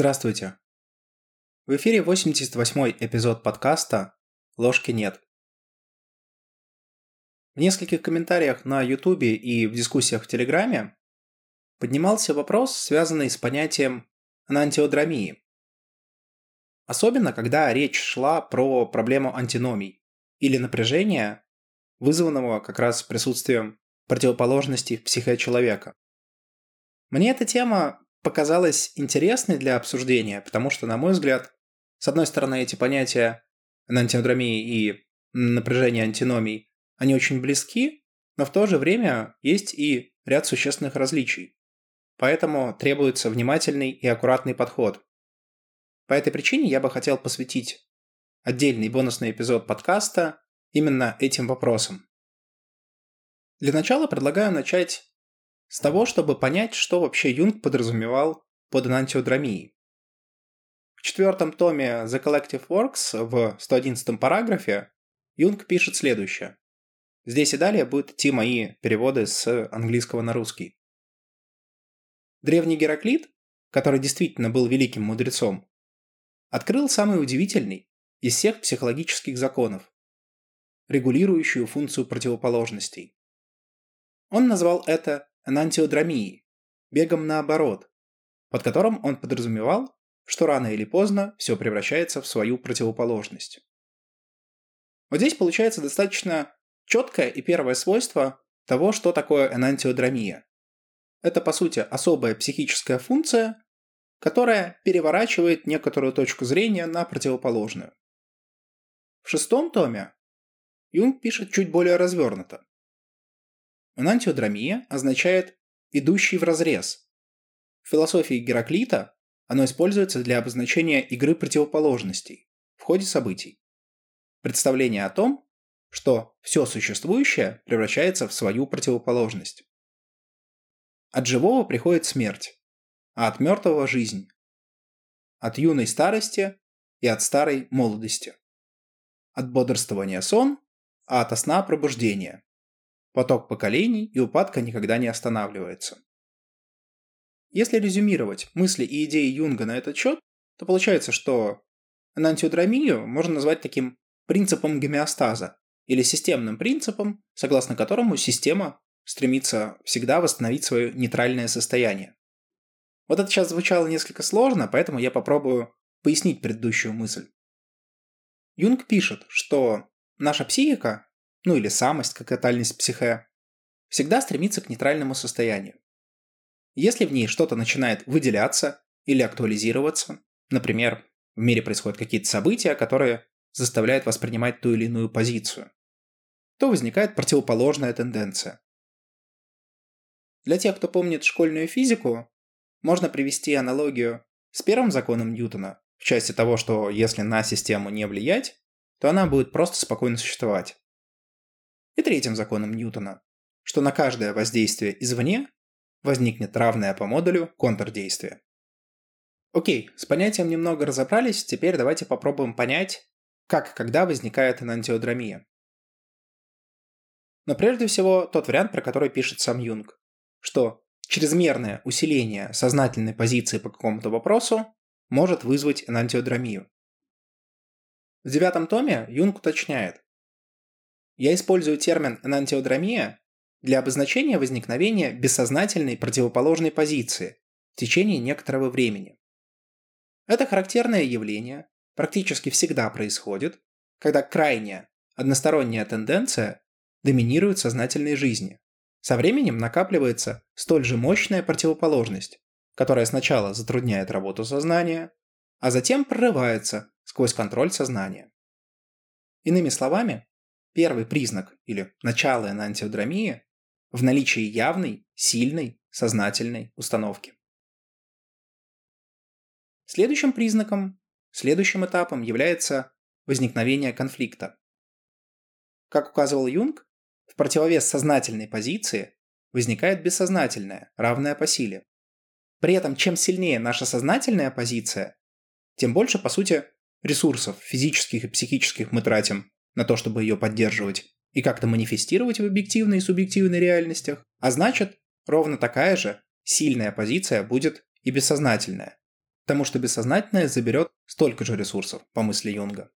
Здравствуйте. В эфире 88-й эпизод подкаста «Ложки нет». В нескольких комментариях на YouTube и в дискуссиях в Телеграме поднимался вопрос, связанный с понятием анантиодромии. Особенно, когда речь шла про проблему антиномий или напряжения, вызванного как раз присутствием противоположностей в психе человека. Мне эта тема показалась интересной для обсуждения, потому что, на мой взгляд, с одной стороны, эти понятия антиодромии и напряжения антиномий, они очень близки, но в то же время есть и ряд существенных различий. Поэтому требуется внимательный и аккуратный подход. По этой причине я бы хотел посвятить отдельный бонусный эпизод подкаста именно этим вопросам. Для начала предлагаю начать с того, чтобы понять, что вообще Юнг подразумевал под анантиодромией. В четвертом томе The Collective Works в 111 параграфе Юнг пишет следующее. Здесь и далее будут идти мои переводы с английского на русский. Древний Гераклит, который действительно был великим мудрецом, открыл самый удивительный из всех психологических законов, регулирующую функцию противоположностей. Он назвал это анантиодромией, бегом наоборот, под которым он подразумевал, что рано или поздно все превращается в свою противоположность. Вот здесь получается достаточно четкое и первое свойство того, что такое энантиодромия. Это, по сути, особая психическая функция, которая переворачивает некоторую точку зрения на противоположную. В шестом томе Юнг пишет чуть более развернуто. Энантиодромия означает «идущий в разрез». В философии Гераклита оно используется для обозначения игры противоположностей в ходе событий. Представление о том, что все существующее превращается в свою противоположность. От живого приходит смерть, а от мертвого – жизнь. От юной старости и от старой молодости. От бодрствования – сон, а от сна – пробуждение. Поток поколений и упадка никогда не останавливается. Если резюмировать мысли и идеи Юнга на этот счет, то получается, что анантиодромию можно назвать таким принципом гомеостаза или системным принципом, согласно которому система стремится всегда восстановить свое нейтральное состояние. Вот это сейчас звучало несколько сложно, поэтому я попробую пояснить предыдущую мысль. Юнг пишет, что наша психика ну или самость, как тотальность психе, всегда стремится к нейтральному состоянию. Если в ней что-то начинает выделяться или актуализироваться, например, в мире происходят какие-то события, которые заставляют воспринимать ту или иную позицию, то возникает противоположная тенденция. Для тех, кто помнит школьную физику, можно привести аналогию с первым законом Ньютона в части того, что если на систему не влиять, то она будет просто спокойно существовать и третьим законом Ньютона, что на каждое воздействие извне возникнет равное по модулю контрдействие. Окей, с понятием немного разобрались, теперь давайте попробуем понять, как и когда возникает энантиодромия. Но прежде всего тот вариант, про который пишет сам Юнг, что чрезмерное усиление сознательной позиции по какому-то вопросу может вызвать энантиодромию. В девятом томе Юнг уточняет, я использую термин энантиодромия для обозначения возникновения бессознательной противоположной позиции в течение некоторого времени. Это характерное явление практически всегда происходит, когда крайняя, односторонняя тенденция доминирует в сознательной жизни. Со временем накапливается столь же мощная противоположность, которая сначала затрудняет работу сознания, а затем прорывается сквозь контроль сознания. Иными словами, Первый признак или начало энантиодромии в наличии явной, сильной, сознательной установки. Следующим признаком, следующим этапом является возникновение конфликта. Как указывал Юнг, в противовес сознательной позиции возникает бессознательная, равная по силе. При этом, чем сильнее наша сознательная позиция, тем больше, по сути, ресурсов физических и психических мы тратим на то, чтобы ее поддерживать и как-то манифестировать в объективной и субъективной реальностях, а значит, ровно такая же сильная позиция будет и бессознательная, тому что бессознательное заберет столько же ресурсов, по мысли Юнга.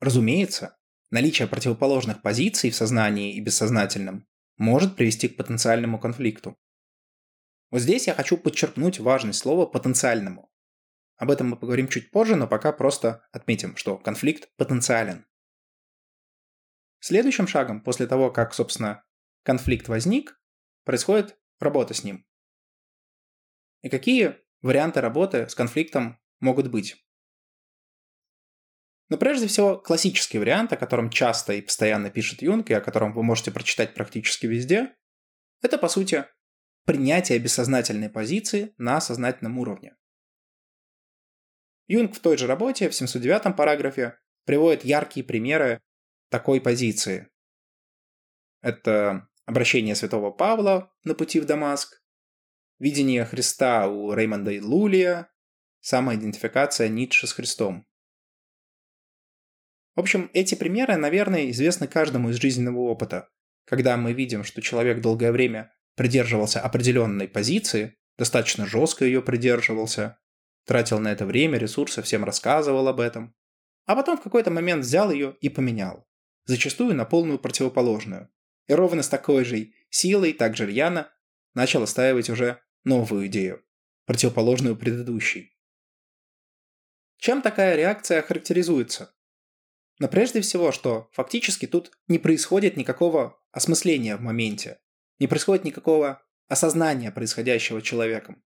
Разумеется, наличие противоположных позиций в сознании и бессознательном может привести к потенциальному конфликту. Вот здесь я хочу подчеркнуть важность слова «потенциальному». Об этом мы поговорим чуть позже, но пока просто отметим, что конфликт потенциален. Следующим шагом после того, как, собственно, конфликт возник, происходит работа с ним. И какие варианты работы с конфликтом могут быть? Но прежде всего, классический вариант, о котором часто и постоянно пишет Юнг, и о котором вы можете прочитать практически везде, это, по сути, принятие бессознательной позиции на сознательном уровне. Юнг в той же работе, в 709 параграфе, приводит яркие примеры такой позиции. Это обращение святого Павла на пути в Дамаск, видение Христа у Реймонда и Лулия, самоидентификация Ницше с Христом. В общем, эти примеры, наверное, известны каждому из жизненного опыта, когда мы видим, что человек долгое время придерживался определенной позиции, достаточно жестко ее придерживался, тратил на это время, ресурсы, всем рассказывал об этом, а потом в какой-то момент взял ее и поменял, зачастую на полную противоположную. И ровно с такой же силой, так же рьяно, начал отстаивать уже новую идею, противоположную предыдущей. Чем такая реакция характеризуется? Но прежде всего, что фактически тут не происходит никакого осмысления в моменте, не происходит никакого осознания происходящего человеком.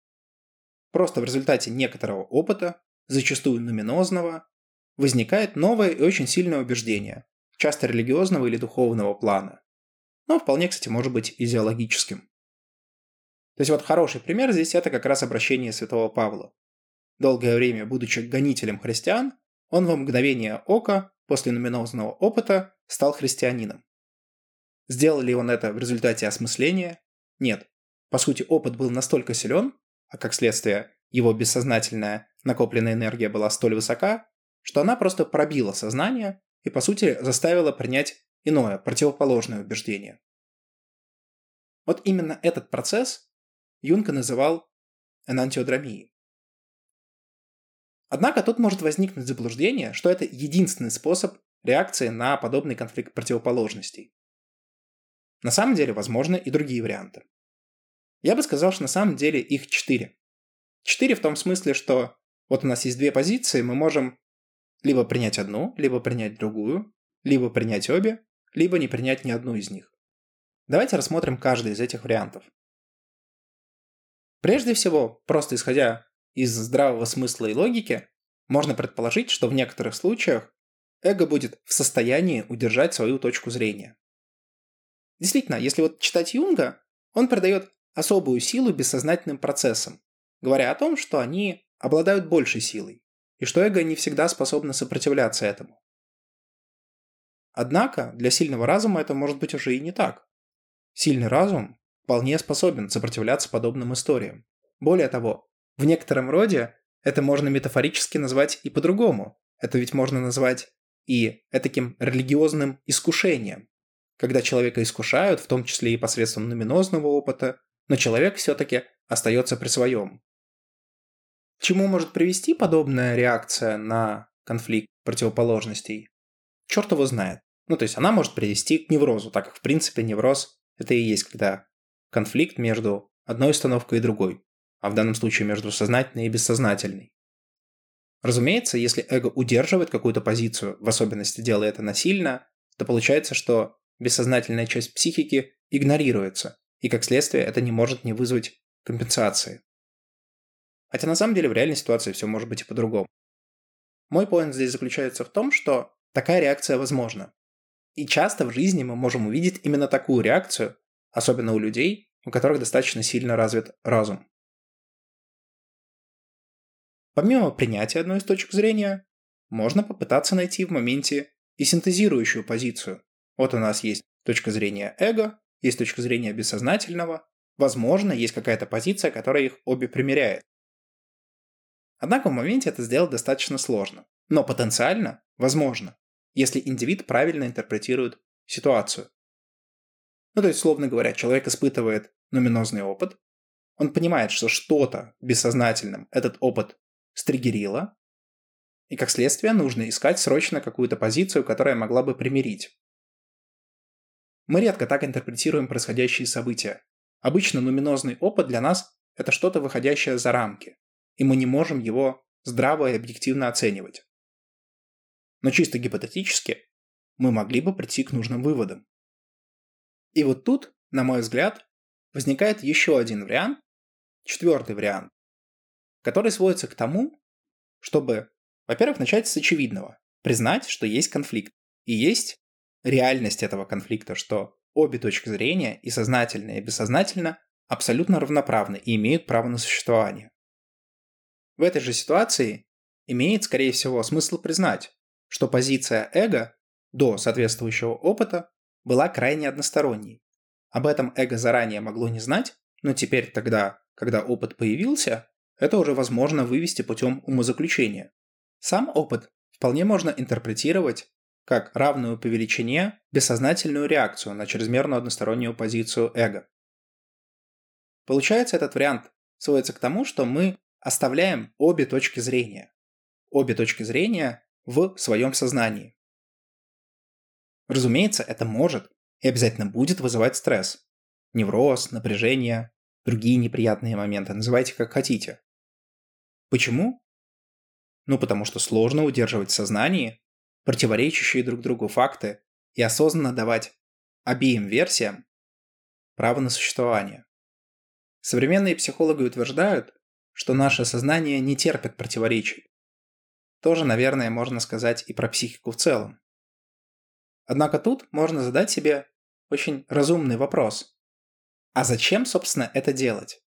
Просто в результате некоторого опыта, зачастую нуминозного, возникает новое и очень сильное убеждение, часто религиозного или духовного плана. Но вполне, кстати, может быть идеологическим. То есть вот хороший пример здесь это как раз обращение святого Павла. Долгое время, будучи гонителем христиан, он во мгновение ока после нуминозного опыта стал христианином. Сделал ли он это в результате осмысления? Нет. По сути, опыт был настолько силен, а как следствие, его бессознательная накопленная энергия была столь высока, что она просто пробила сознание и, по сути, заставила принять иное, противоположное убеждение. Вот именно этот процесс Юнга называл энантиодромией. Однако тут может возникнуть заблуждение, что это единственный способ реакции на подобный конфликт противоположностей. На самом деле, возможны и другие варианты. Я бы сказал, что на самом деле их четыре. Четыре в том смысле, что вот у нас есть две позиции, мы можем либо принять одну, либо принять другую, либо принять обе, либо не принять ни одну из них. Давайте рассмотрим каждый из этих вариантов. Прежде всего, просто исходя из здравого смысла и логики можно предположить, что в некоторых случаях эго будет в состоянии удержать свою точку зрения. Действительно, если вот читать Юнга, он придает особую силу бессознательным процессам, говоря о том, что они обладают большей силой, и что эго не всегда способно сопротивляться этому. Однако для сильного разума это может быть уже и не так. Сильный разум вполне способен сопротивляться подобным историям. Более того, в некотором роде это можно метафорически назвать и по-другому. Это ведь можно назвать и таким религиозным искушением, когда человека искушают, в том числе и посредством номинозного опыта, но человек все-таки остается при своем. К чему может привести подобная реакция на конфликт противоположностей? Черт его знает. Ну, то есть она может привести к неврозу, так как, в принципе, невроз – это и есть когда конфликт между одной установкой и другой а в данном случае между сознательной и бессознательной. Разумеется, если эго удерживает какую-то позицию, в особенности делает это насильно, то получается, что бессознательная часть психики игнорируется, и как следствие это не может не вызвать компенсации. Хотя на самом деле в реальной ситуации все может быть и по-другому. Мой поинт здесь заключается в том, что такая реакция возможна. И часто в жизни мы можем увидеть именно такую реакцию, особенно у людей, у которых достаточно сильно развит разум. Помимо принятия одной из точек зрения, можно попытаться найти в моменте и синтезирующую позицию. Вот у нас есть точка зрения эго, есть точка зрения бессознательного, возможно, есть какая-то позиция, которая их обе примеряет. Однако в моменте это сделать достаточно сложно, но потенциально возможно, если индивид правильно интерпретирует ситуацию. Ну то есть, словно говоря, человек испытывает нуминозный опыт, Он понимает, что что-то бессознательным этот опыт стригерило, и как следствие нужно искать срочно какую-то позицию, которая могла бы примирить. Мы редко так интерпретируем происходящие события. Обычно нуминозный опыт для нас – это что-то выходящее за рамки, и мы не можем его здраво и объективно оценивать. Но чисто гипотетически мы могли бы прийти к нужным выводам. И вот тут, на мой взгляд, возникает еще один вариант, четвертый вариант, который сводится к тому, чтобы, во-первых, начать с очевидного, признать, что есть конфликт, и есть реальность этого конфликта, что обе точки зрения, и сознательно, и бессознательно, абсолютно равноправны и имеют право на существование. В этой же ситуации имеет, скорее всего, смысл признать, что позиция эго до соответствующего опыта была крайне односторонней. Об этом эго заранее могло не знать, но теперь тогда, когда опыт появился, это уже возможно вывести путем умозаключения. Сам опыт вполне можно интерпретировать как равную по величине бессознательную реакцию на чрезмерную одностороннюю позицию эго. Получается, этот вариант сводится к тому, что мы оставляем обе точки зрения. Обе точки зрения в своем сознании. Разумеется, это может и обязательно будет вызывать стресс. Невроз, напряжение, другие неприятные моменты, называйте как хотите. Почему? Ну, потому что сложно удерживать в сознании противоречащие друг другу факты и осознанно давать обеим версиям право на существование. Современные психологи утверждают, что наше сознание не терпит противоречий. Тоже, наверное, можно сказать и про психику в целом. Однако тут можно задать себе очень разумный вопрос. А зачем, собственно, это делать?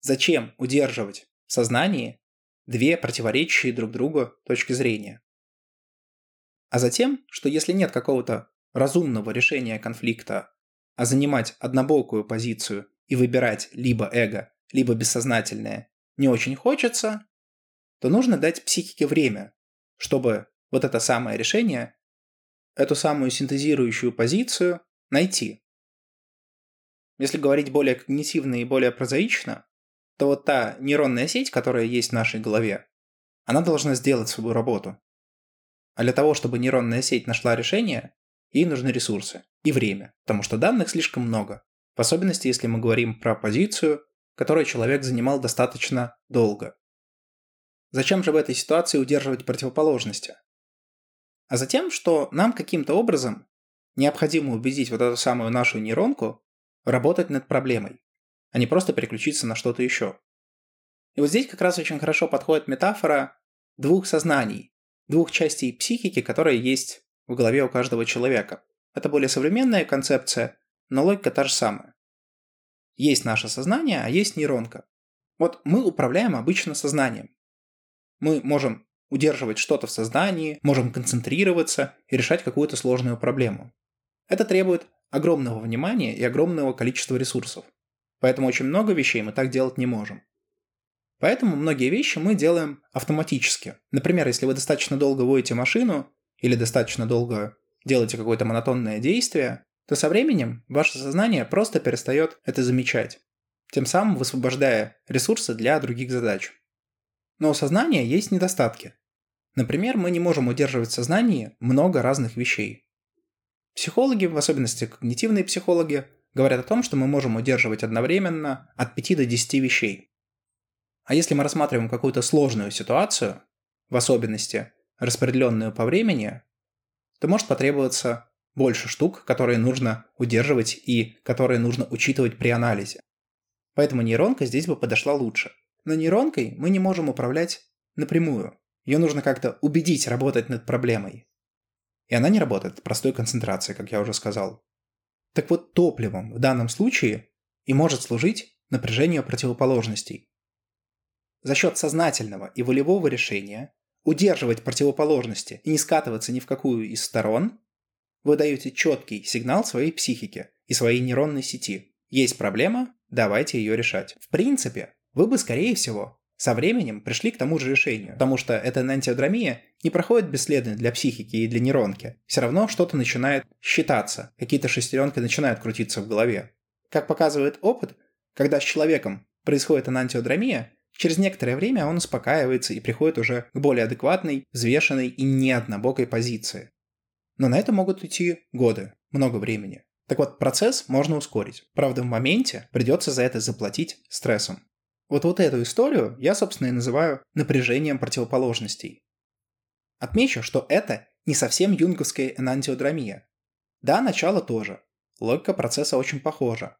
Зачем удерживать в сознании две противоречащие друг другу точки зрения? А затем, что если нет какого-то разумного решения конфликта, а занимать однобокую позицию и выбирать либо эго, либо бессознательное не очень хочется, то нужно дать психике время, чтобы вот это самое решение, эту самую синтезирующую позицию найти. Если говорить более когнитивно и более прозаично, то вот та нейронная сеть, которая есть в нашей голове, она должна сделать свою работу. А для того, чтобы нейронная сеть нашла решение, ей нужны ресурсы и время, потому что данных слишком много. В особенности, если мы говорим про позицию, которую человек занимал достаточно долго. Зачем же в этой ситуации удерживать противоположности? А затем, что нам каким-то образом необходимо убедить вот эту самую нашу нейронку работать над проблемой, а не просто переключиться на что-то еще. И вот здесь как раз очень хорошо подходит метафора двух сознаний, двух частей психики, которые есть в голове у каждого человека. Это более современная концепция, но логика та же самая. Есть наше сознание, а есть нейронка. Вот мы управляем обычно сознанием. Мы можем удерживать что-то в сознании, можем концентрироваться и решать какую-то сложную проблему. Это требует огромного внимания и огромного количества ресурсов. Поэтому очень много вещей мы так делать не можем. Поэтому многие вещи мы делаем автоматически. Например, если вы достаточно долго водите машину или достаточно долго делаете какое-то монотонное действие, то со временем ваше сознание просто перестает это замечать, тем самым высвобождая ресурсы для других задач. Но у сознания есть недостатки. Например, мы не можем удерживать в сознании много разных вещей. Психологи, в особенности когнитивные психологи, говорят о том, что мы можем удерживать одновременно от 5 до 10 вещей. А если мы рассматриваем какую-то сложную ситуацию, в особенности распределенную по времени, то может потребоваться больше штук, которые нужно удерживать и которые нужно учитывать при анализе. Поэтому нейронка здесь бы подошла лучше. Но нейронкой мы не можем управлять напрямую. Ее нужно как-то убедить работать над проблемой. И она не работает от простой концентрации, как я уже сказал. Так вот, топливом в данном случае и может служить напряжение противоположностей, за счет сознательного и волевого решения удерживать противоположности и не скатываться ни в какую из сторон, вы даете четкий сигнал своей психике и своей нейронной сети. Есть проблема, давайте ее решать. В принципе, вы бы, скорее всего, со временем пришли к тому же решению, потому что эта энантиодромия не проходит бесследно для психики и для нейронки. Все равно что-то начинает считаться, какие-то шестеренки начинают крутиться в голове. Как показывает опыт, когда с человеком происходит анантиодромия, через некоторое время он успокаивается и приходит уже к более адекватной, взвешенной и не однобокой позиции. Но на это могут идти годы, много времени. Так вот, процесс можно ускорить. Правда, в моменте придется за это заплатить стрессом. Вот вот эту историю я, собственно, и называю напряжением противоположностей. Отмечу, что это не совсем юнговская энантиодромия. Да, начало тоже. Логика процесса очень похожа.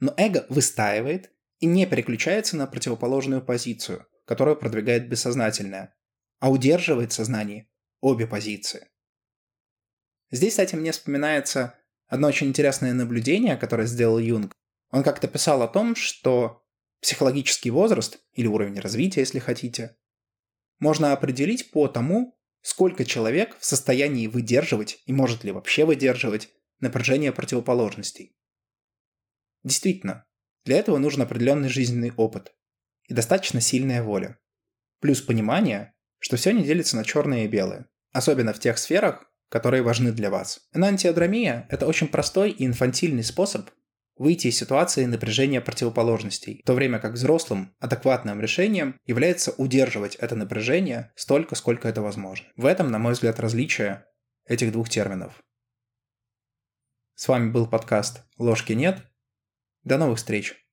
Но эго выстаивает и не переключается на противоположную позицию, которую продвигает бессознательное, а удерживает в сознании обе позиции. Здесь, кстати, мне вспоминается одно очень интересное наблюдение, которое сделал Юнг. Он как-то писал о том, что психологический возраст, или уровень развития, если хотите, можно определить по тому, сколько человек в состоянии выдерживать и может ли вообще выдерживать напряжение противоположностей. Действительно, для этого нужен определенный жизненный опыт и достаточно сильная воля. Плюс понимание, что все не делится на черное и белое, особенно в тех сферах, которые важны для вас. Энантиодромия – это очень простой и инфантильный способ выйти из ситуации напряжения противоположностей, в то время как взрослым, адекватным решением является удерживать это напряжение столько, сколько это возможно. В этом, на мой взгляд, различие этих двух терминов. С вами был подкаст «Ложки нет». До новых встреч!